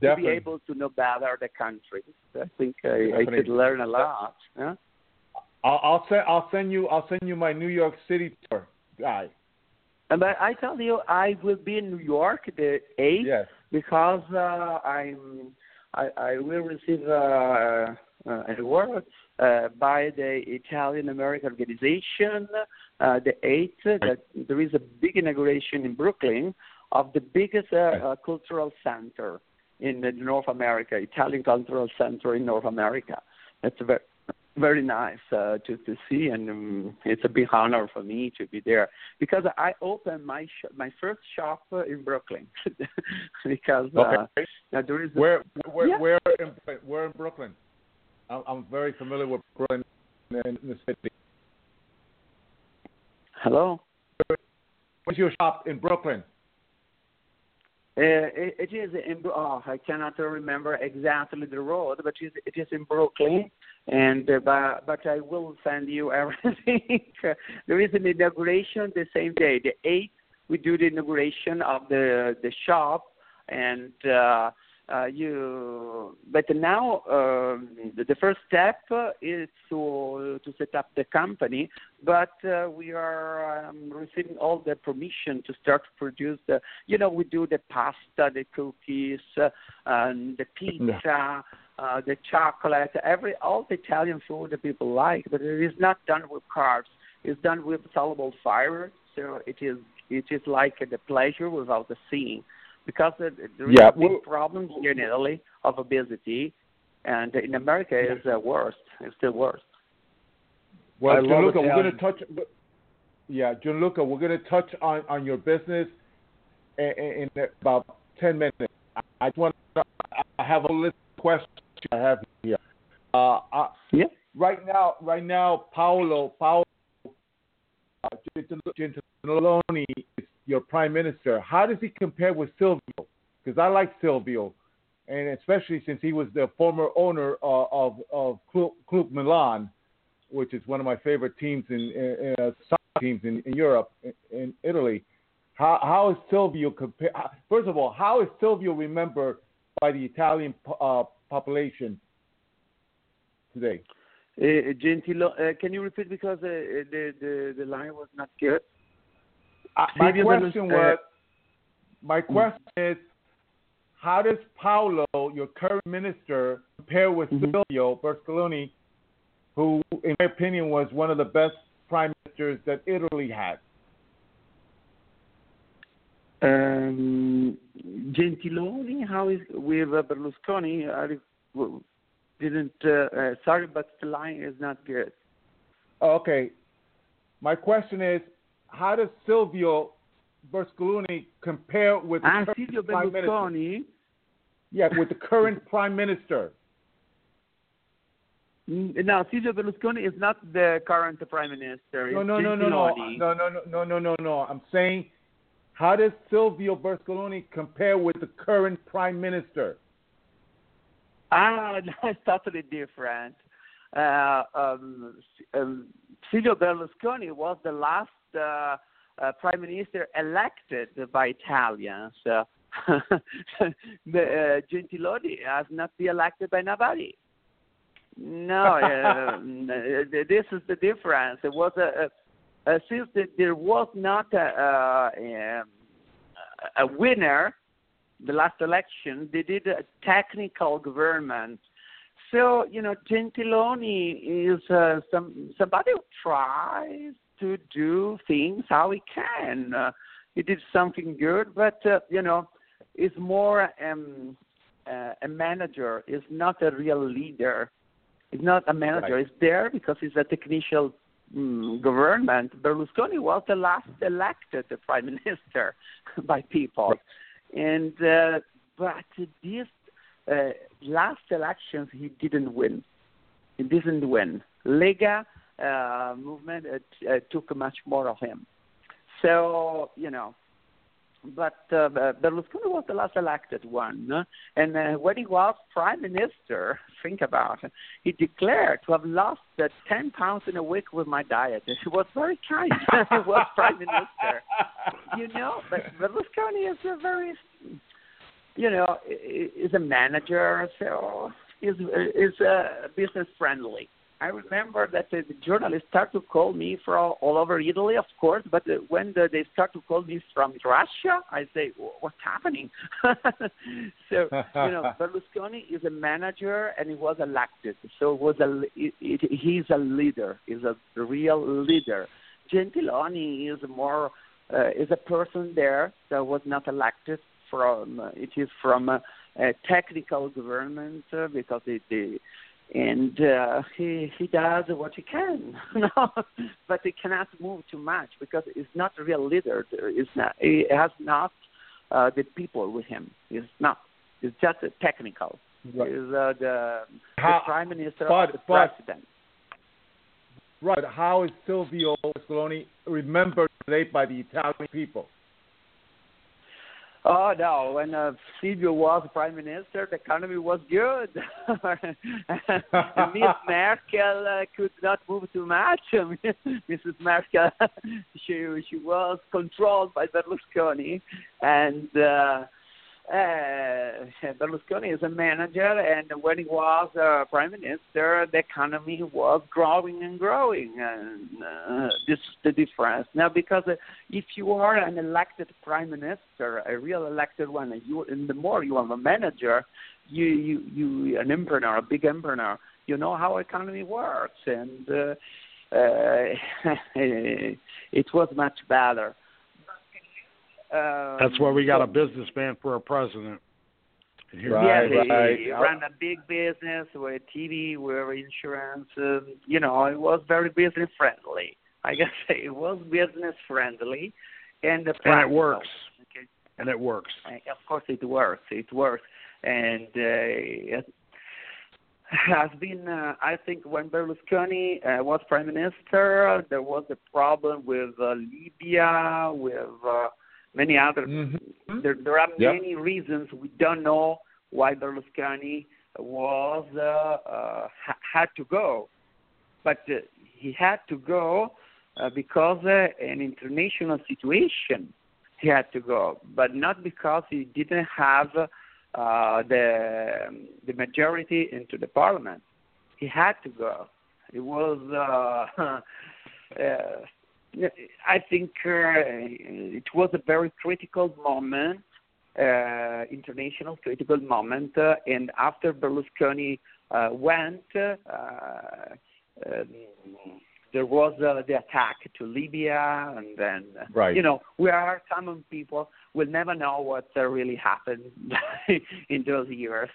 to be able to know better the country. I think I, I could learn a lot. Huh? I'll, I'll send I'll send you I'll send you my New York City tour guy. And But I tell you, I will be in New York the eighth Yes. Because uh, I'm I, I will receive uh, uh, an award uh, by the Italian American Organization uh, the eighth. That there is a big inauguration in Brooklyn of the biggest uh, uh, cultural center in North America, Italian cultural center in North America. That's very very nice uh, to to see, and um, it's a big honor for me to be there because I opened my sh- my first shop uh, in Brooklyn because uh, Okay. now there is a, Where where Yeah. where in where in Brooklyn? I'm, I'm very familiar with Brooklyn in the city. hello. Where's your shop in Brooklyn? Uh, it, it is in oh, I cannot remember exactly the road, but it, it is in Brooklyn, and uh, but, but I will send you everything. there is an inauguration the same day, the eighth. We do the inauguration of the the shop, and uh, uh, you. But now um, the, the first step uh, is to to set up the company, but uh, we are um, receiving all the permission to start to produce the you know, we do the pasta, the cookies, uh, and the pizza, uh, the chocolate, every all the Italian food that people like, but it is not done with carbs. It's done with soluble fiber, so it is it is like the pleasure without the seeing, because uh, there is Yeah, a big well- problem here in Italy of obesity, and in America it's uh, worse. It's still worse. Well, Gianluca, we're going to touch. yeah, Gianluca, we're going to touch on, on your business in, in about 10 minutes. I just want to, I have a list of questions I have here. Uh, I, yeah. Right now, right now, Paolo, Paolo uh, Gentiloni is your prime minister. How does he compare with Silvio? Because I like Silvio, and especially since he was the former owner of of, of Club, Club Milan, which is one of my favorite teams in, uh, teams in, in Europe, in, in Italy. How how is Silvio compare? First of all, how is Silvio remembered by the Italian uh, population today? Uh, uh, can you repeat because uh, the, the the line was not good? My question was, my question is, how does Paolo, your current minister, compare with mm-hmm. Silvio Berlusconi, who, in my opinion, was one of the best prime ministers that Italy had? Um, Gentiloni, how is with uh, Berlusconi? I didn't. Uh, uh, sorry, but the line is not good. Okay, my question is, how does Silvio Berlusconi compare with the ah, Silvio Berlusconi? Yeah, with the current prime minister. Mm, no, Silvio Berlusconi is not the current prime minister. No, no, no, no, no, no, no, no, no, no, no. I'm saying, how does Silvio Berlusconi compare with the current prime minister? Ah, no, it's totally different. Uh, um, um, Silvio Berlusconi was the last uh, uh, prime minister elected by Italians. the uh, Gentiloni has not been elected by nobody. No, uh, this is the difference. It was a, a, a since there was not a, a, a winner the last election, they did a technical government. So you know, Gentiloni is uh, some somebody who tries to do things how he can. Uh, he did something good, but uh, you know, is more um, uh, a manager. Is not a real leader. He's not a manager. Right. He's there because he's a technician um, government. Berlusconi was the last elected prime minister by people. Right. And uh, but this uh, last elections he didn't win. He didn't win. Lega uh, movement uh, uh, took much more of him. So you know, but uh, Berlusconi was the last elected one, uh, and uh, when he was prime minister, think about it, he declared to have lost uh, 10 pounds in a week with my diet. He was very kind. he was prime minister, you know. But Berlusconi is a very, you know, is a manager, so is is uh, business friendly. I remember that the, journalists start to call me from all over Italy, of course, but uh, when the, they start to call me from Russia, I say, what's happening? so, you know, Berlusconi is a manager and he was elected. So it was a, it, it, he's a leader, he's a real leader. Gentiloni is more, uh, is a person there that was not elected from, uh, it is from a, a technical government uh, because it, the, and uh, he he does what he can, no, but he cannot move too much because he's not a real leader. Not. He has not uh, the people with him. He's not. It's just a technical. Right. He's uh, the, How, the prime minister but, the but, president. Right. How is Silvio Berlusconi remembered today by the Italian people? Oh no! When uh, Silvio was prime minister, the economy was good. Miss Merkel uh, could not move too much. Mrs. Merkel, she she was controlled by Berlusconi, and uh, uh, Berlusconi is a manager, and when he was uh, prime minister, the economy was growing and growing, and uh, this is the difference. Now, because uh, if you are an elected prime minister, a real elected one, and you, and the more you are a manager, you, you, you, an entrepreneur, a big entrepreneur, you know how economy works, and uh, uh, it was much better. Um, That's why we got a businessman for a president. Right, yeah, right. he ran a big business with TV, with insurance. Um, you know, it was very business friendly. I guess it was business friendly, and and it works. Okay. And it works. Uh, Of course, it works. It works, and uh, it has been. Uh, I think when Berlusconi uh, was prime minister, there was a problem with uh, Libya, with uh, many other. Mhm. There, there are Yep. many reasons we don't know why Berlusconi was uh, uh, ha- had to go, but uh, he had to go uh, because uh, an international situation he had to go, but not because he didn't have uh, the the majority into the parliament. He had to go. It was. Uh, uh, I think uh, it was a very critical moment, uh, international critical moment, uh, and after Berlusconi uh, went, uh, um, there was uh, the attack to Libya, and then Right. you know we are common people. We'll never know what uh, really happened in those years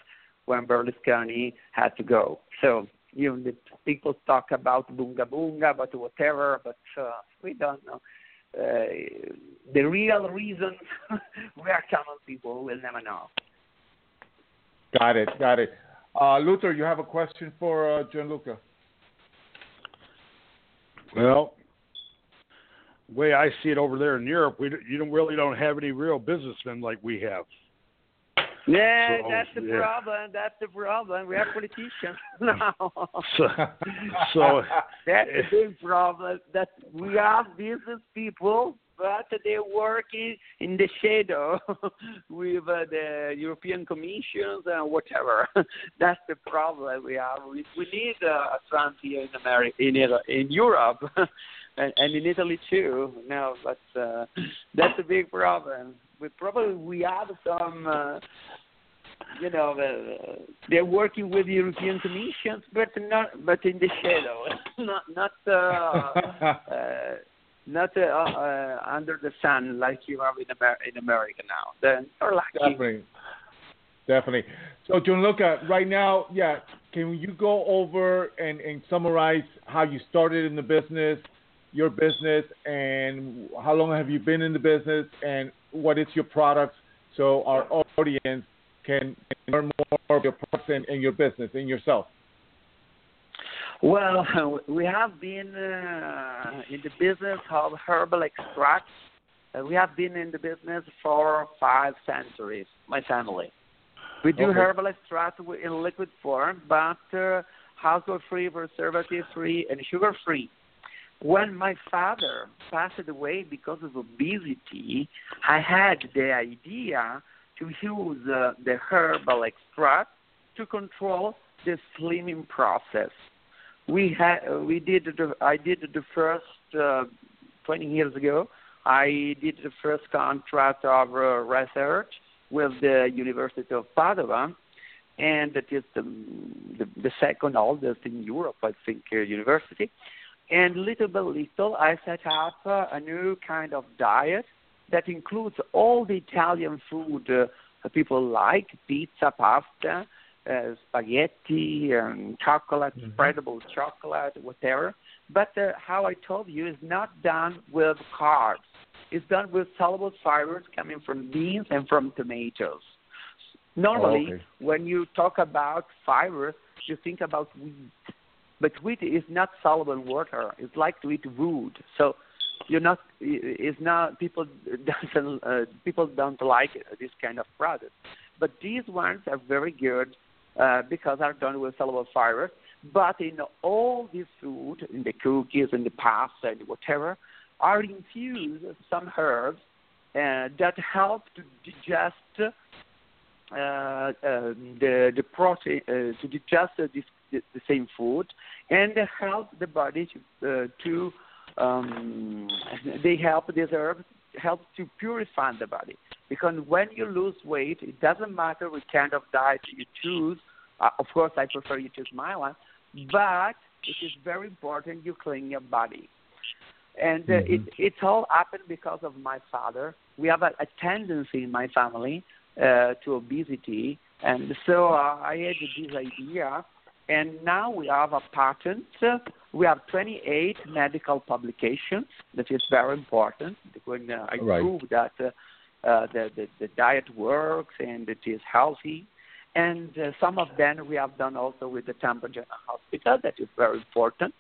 when Berlusconi had to go. So you know, the people talk about bunga bunga, but whatever, but uh, we don't know. Uh, the real reasons we are common people. We'll never know. Got it. Got it. Uh, Luther, you have a question for uh, Gianluca? Well, the way I see it over there in Europe, we you don't really don't have any real businessmen like we have. Yeah, So, that's the yeah. problem. That's the problem. We have politicians now. So, so That's the big problem. That we have business people, but they're working in the shadow with uh, the European Commissions and whatever. That's the problem we have. We, we need uh, a Trump here in America, in in Europe, and, and in Italy too. No, but uh, that's a big problem. We probably we have some. Uh, you know, uh, they're working with the European Commissions, but not, but in the shadow, not, not, uh, uh, not uh, uh, under the sun like you have in, Amer- in America now. Then you're lucky. Definitely. Definitely. So, Gianluca, right now, yeah, can you go over and, and summarize how you started in the business, your business, and how long have you been in the business, and what is your product so our audience can learn more of your products and, your business and yourself. Well, we have been uh, in the business of herbal extracts. Uh, we have been in the business for five centuries, my family. We do Okay. herbal extract wi- in liquid form, but uh, household free, preservative free, and sugar free. When my father passed away because of obesity, I had the idea to use uh, the herbal extract to control the slimming process. We had we did the I did the first uh, 20 years ago. I did the first contract of uh, research with the University of Padua, and that is the, the, the second oldest in Europe, I think, uh, university. And little by little, I set up uh, a new kind of diet that includes all the Italian food uh, people like pizza, pasta, uh, spaghetti, and chocolate, Mhm. spreadable chocolate, whatever. But uh, how I told you is not done with carbs. It's done with soluble fibers coming from beans and from tomatoes. Normally, Oh, okay. when you talk about fibers, you think about wheat. But wheat is not soluble in water. It's like to eat wood. So you're not. It's not. People doesn't. Uh, people don't like this kind of product. But these ones are very good uh, because are done with soluble fibers. But in all this food, in the cookies, in the pasta, and whatever, are infused some herbs uh, that help to digest uh, uh, the the protein uh, to digest uh, this, the, the same food and help the body to, uh, to um, they help these herbs help to purify the body. Because when you lose weight it doesn't matter what kind of diet you choose. Uh, of course I prefer you choose my one. But it is very important you clean your body. And uh, it, it's all happened because of my father. We have a, a tendency in my family uh, to obesity, and so uh, I had this idea, and now we have a patent. We have 28 medical publications. That is very important when uh, I Right. prove that uh, uh, the, the the diet works and it is healthy. And uh, some of them we have done also with the Tampa General Hospital. That is very important.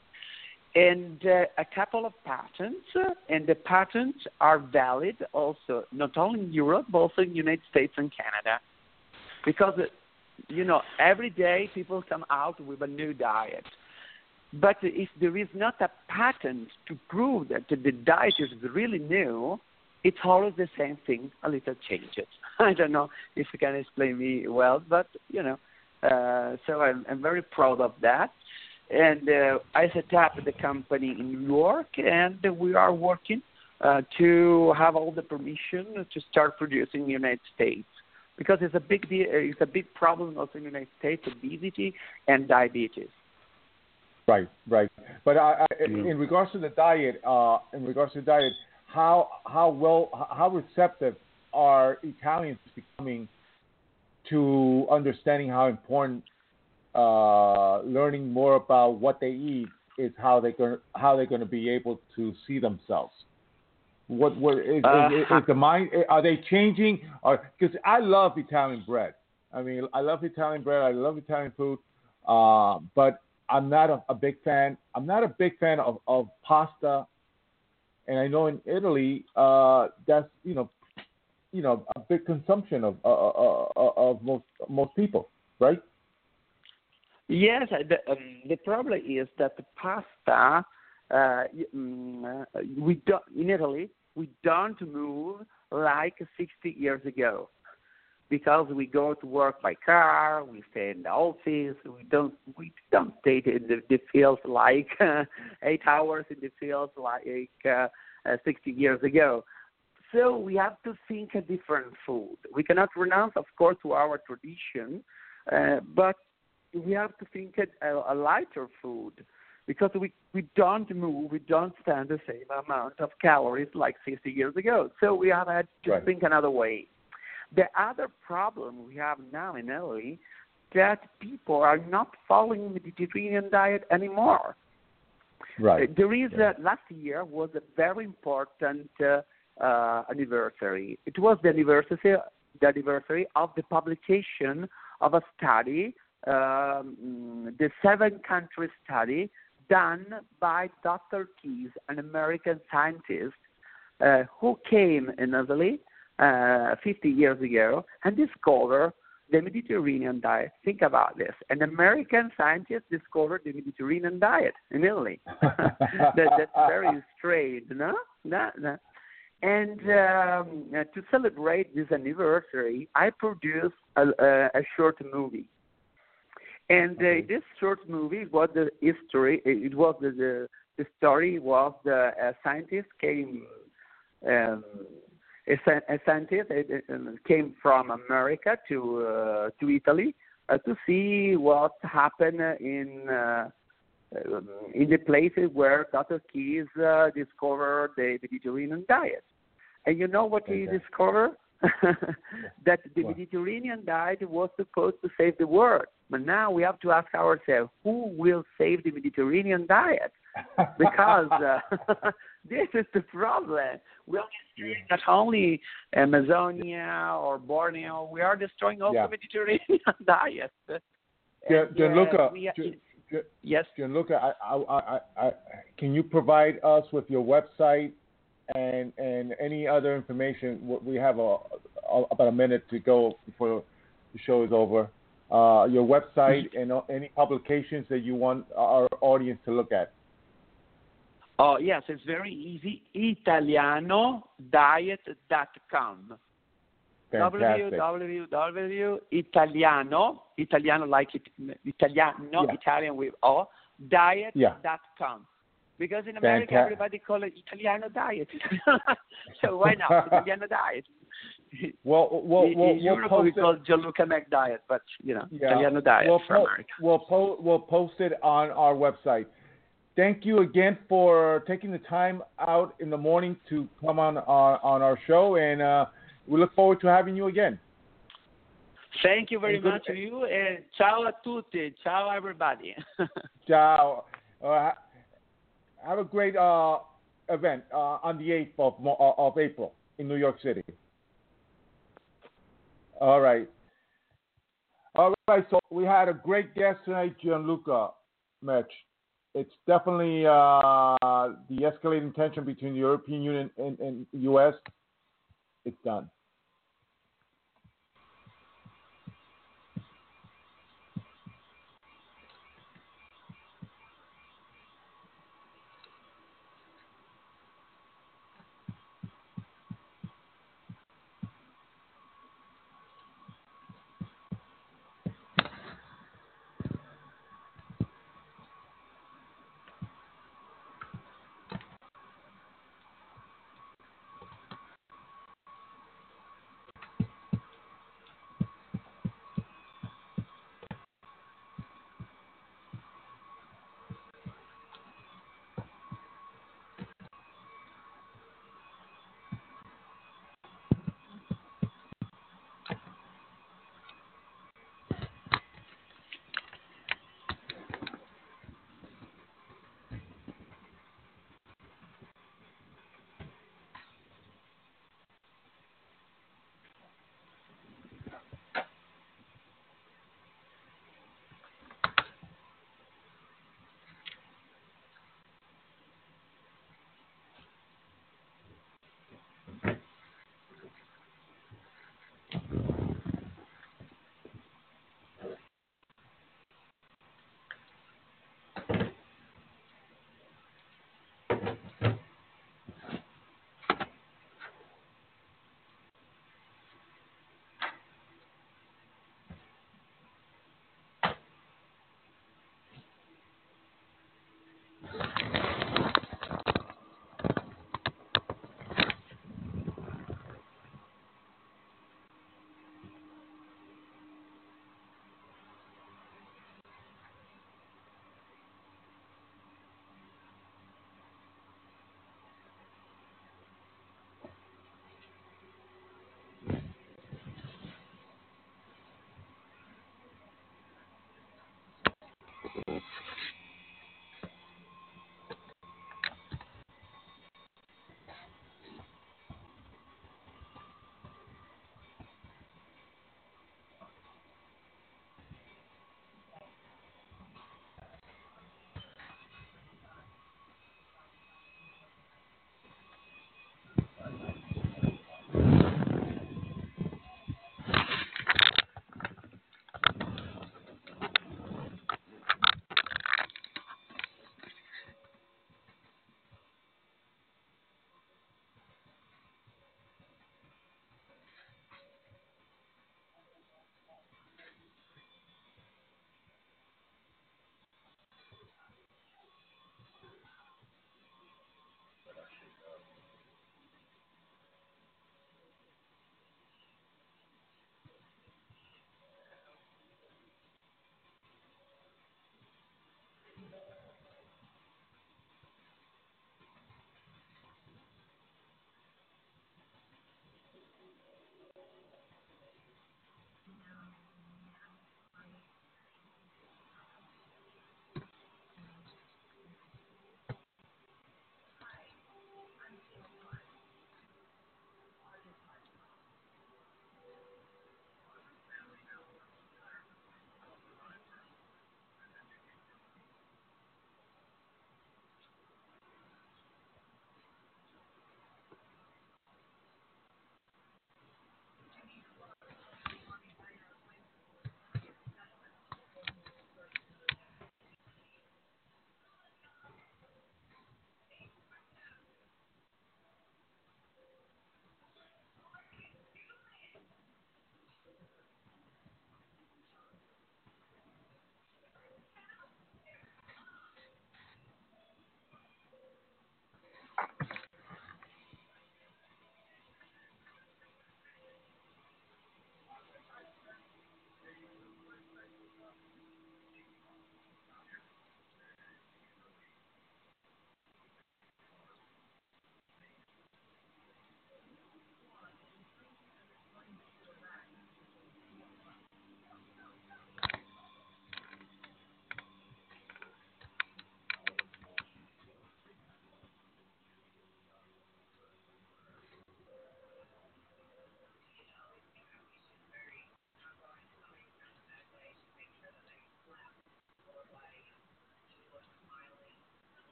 And uh, a couple of patents, uh, and the patents are valid also not only in Europe but also in the United States and Canada, because you know every day people come out with a new diet. But if there is not a patent to prove that the diet is really new, it's always the same thing, a little changes. I don't know if you can explain me well, but you know, uh, so I'm, I'm very proud of that. And uh, I set up the company in New York, and we are working uh, to have all the permission to start producing in the United States because it's a big it's a big problem also in the United States, obesity and diabetes. Right, right. But I, I, Mm. in regards to the diet, uh, in regards to the diet, how how well how receptive are Italians becoming to understanding how important uh, learning more about what they eat is how they going how they're going to be able to see themselves. What what is, Uh, is, is the mind? Are they changing? Or because I love Italian bread. I mean, I love Italian bread. I love Italian food. Uh, but I'm not a, a big fan. I'm not a big fan of, of pasta. And I know in Italy, uh, that's you know, you know, a big consumption of uh, uh, uh, of most most people, right? Yes, uh, the, um, the problem is that the pasta, uh, mm, uh, we don't, in Italy, we don't move like 60 years ago because we go to work by car, we stay in the office, we don't we don't stay in the, the fields like uh, eight hours in the fields like uh, uh, 60 years ago. So we have to think a different food. We cannot renounce, of course, to our tradition, uh, but we have to think a, a lighter food because we we don't move, we don't spend the same amount of calories like 60 years ago. So we have had to Right. think another way. The other problem we have now in Italy that people are not following the Mediterranean diet anymore. Right. There is Yeah. uh, last year was a very important uh, uh, anniversary. It was the anniversary the anniversary of the publication of a study, um, the seven country study done by Dr. Keys, an American scientist uh, who came in Italy uh, 50 years ago and discovered the Mediterranean diet. Think about this. An American scientist discovered the Mediterranean diet in Italy. that, that's very strange, no? No, no. And um, to celebrate this anniversary, I produced a, a, a short movie. And uh, Okay. this short movie was the history. It was the the, the story was the a scientist came, um, a, a scientist uh, came from America to uh, to Italy uh, to see what happened in uh, um, in the places where Dr. Keys uh, discovered the Mediterranean diet. And you know what he discovered? that the Mediterranean diet was supposed to save the world. But now we have to ask ourselves, who will save the Mediterranean diet? Because uh, this is the problem. We are destroying not only Amazonia or Borneo, we are destroying also Yeah. Mediterranean diet. Gian- And, Gianluca, we are- Gian- Gian- yes. Gianluca, I, I, I, I, can you provide us with your website and and any other information? We have a, a about a minute to go before the show is over. Uh, your website and uh, any publications that you want our audience to look at. Oh, yes, it's very easy. ItalianoDiet.com. Fantastic. www.italiano, Italiano like it, Italiano, Yeah. Italian with O, diet.com. Because in America, everybody call it Italiano diet. so why not Italiano diet? Well, we'll, in, we'll, in we'll Europe, we post it. call Gianluca Mech diet, but you know, Yeah. Italiano diet we'll for po- America. We'll, po- we'll post it on our website. Thank you again for taking the time out in the morning to come on our, on our show, and uh, we look forward to having you again. Thank you very And good- much to you, and ciao a tutti. Ciao, everybody. Ciao. Uh, have a great uh, event uh, on the 8th of, uh, of April in New York City. All right. All right, so we had a great guest tonight, Gianluca Mech. It's definitely uh, the escalating tension between the European Union and, and U.S. It's done.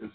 It's